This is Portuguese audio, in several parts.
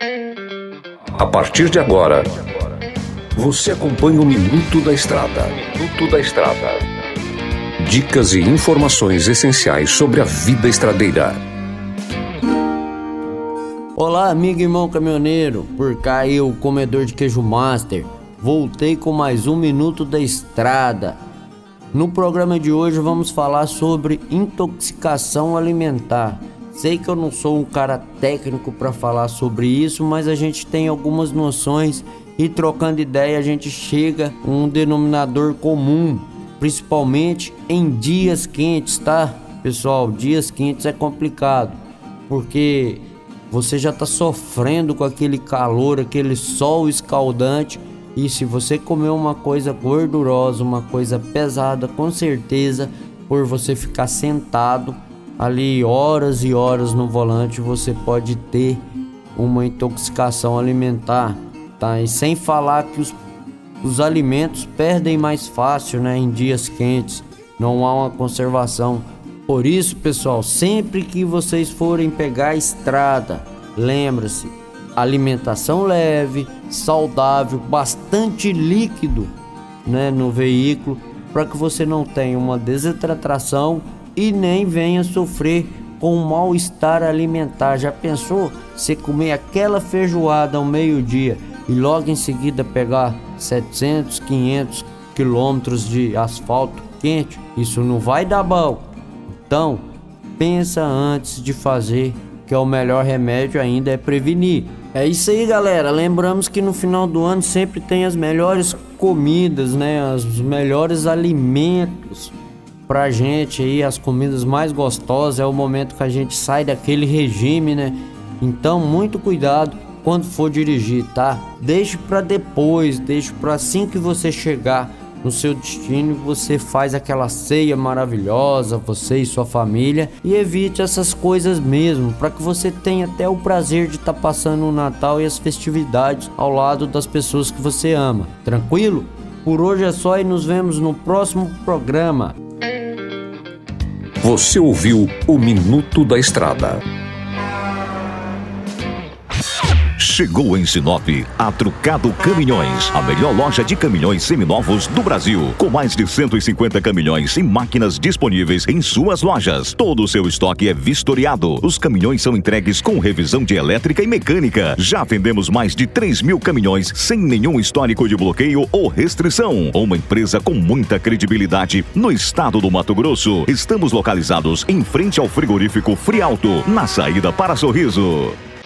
A partir de agora, você acompanha o Minuto da Estrada. Minuto da Estrada. Dicas e informações essenciais sobre a vida estradeira. Olá, amigo e irmão caminhoneiro. Por cá eu, comedor de queijo master. Voltei com mais um Minuto da Estrada. No programa de hoje vamos falar sobre intoxicação alimentar. Sei que eu não sou um cara técnico para falar sobre isso, mas a gente tem algumas noções e trocando ideia a gente chega a um denominador comum, principalmente em dias quentes, tá? Pessoal, dias quentes é complicado, porque você já está sofrendo com aquele calor, aquele sol escaldante. E se você comer uma coisa gordurosa, uma coisa pesada, com certeza, por você ficar sentado, ali horas e horas no volante, você pode ter uma intoxicação alimentar, tá? E sem falar que os, os alimentos perdem mais fácil, né, em dias quentes. Não há uma conservação. Por isso, pessoal, sempre que vocês forem pegar a estrada, lembre-se, alimentação leve, saudável, bastante líquido, né, no veículo, para que você não tenha uma desidratação e nem venha sofrer com um mal-estar alimentar. Já pensou você comer aquela feijoada ao meio-dia e logo em seguida pegar 700, 500 quilômetros de asfalto quente? Isso não vai dar bom. Então, pensa antes de fazer, que é o melhor remédio ainda é prevenir. É isso aí, galera. Lembramos que no final do ano sempre tem as melhores comidas, né? Os melhores alimentos pra gente aí as comidas mais gostosas, é o momento que a gente sai daquele regime, né? Então, muito cuidado quando for dirigir, tá? Deixe para depois, deixe para assim que você chegar no seu destino, você faz aquela ceia maravilhosa, você e sua família, e evite essas coisas mesmo, para que você tenha até o prazer de estar tá passando o Natal e as festividades ao lado das pessoas que você ama. Tranquilo? Por hoje é só e nos vemos no próximo programa. Você ouviu o Minuto da Estrada. Chegou em Sinop a Trucado Caminhões, a melhor loja de caminhões seminovos do Brasil, com mais de 150 caminhões e máquinas disponíveis em suas lojas. Todo o seu estoque é vistoriado. Os caminhões são entregues com revisão de elétrica e mecânica. Já vendemos mais de 3 mil caminhões sem nenhum histórico de bloqueio ou restrição. Uma empresa com muita credibilidade no estado do Mato Grosso. Estamos localizados em frente ao frigorífico Frialto, na saída para Sorriso.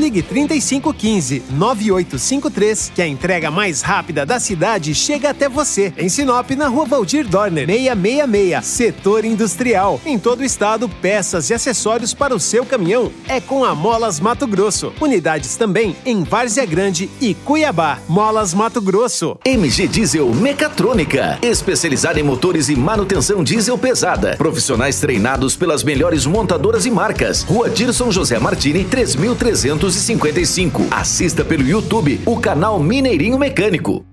Ligue 3515 9853 que a entrega mais rápida da cidade chega até você. Em Sinop, na rua Valdir Dorner, 666, setor industrial. Em todo o estado, peças e acessórios para o seu caminhão é com a Molas Mato Grosso. Unidades também em Várzea Grande e Cuiabá. Molas Mato Grosso. MG Diesel Mecatrônica, especializada em motores e manutenção diesel pesada. Profissionais treinados pelas melhores montadoras e marcas. Rua Dirson José Martini, 3300 255. Assista pelo YouTube o canal Mineirinho Mecânico.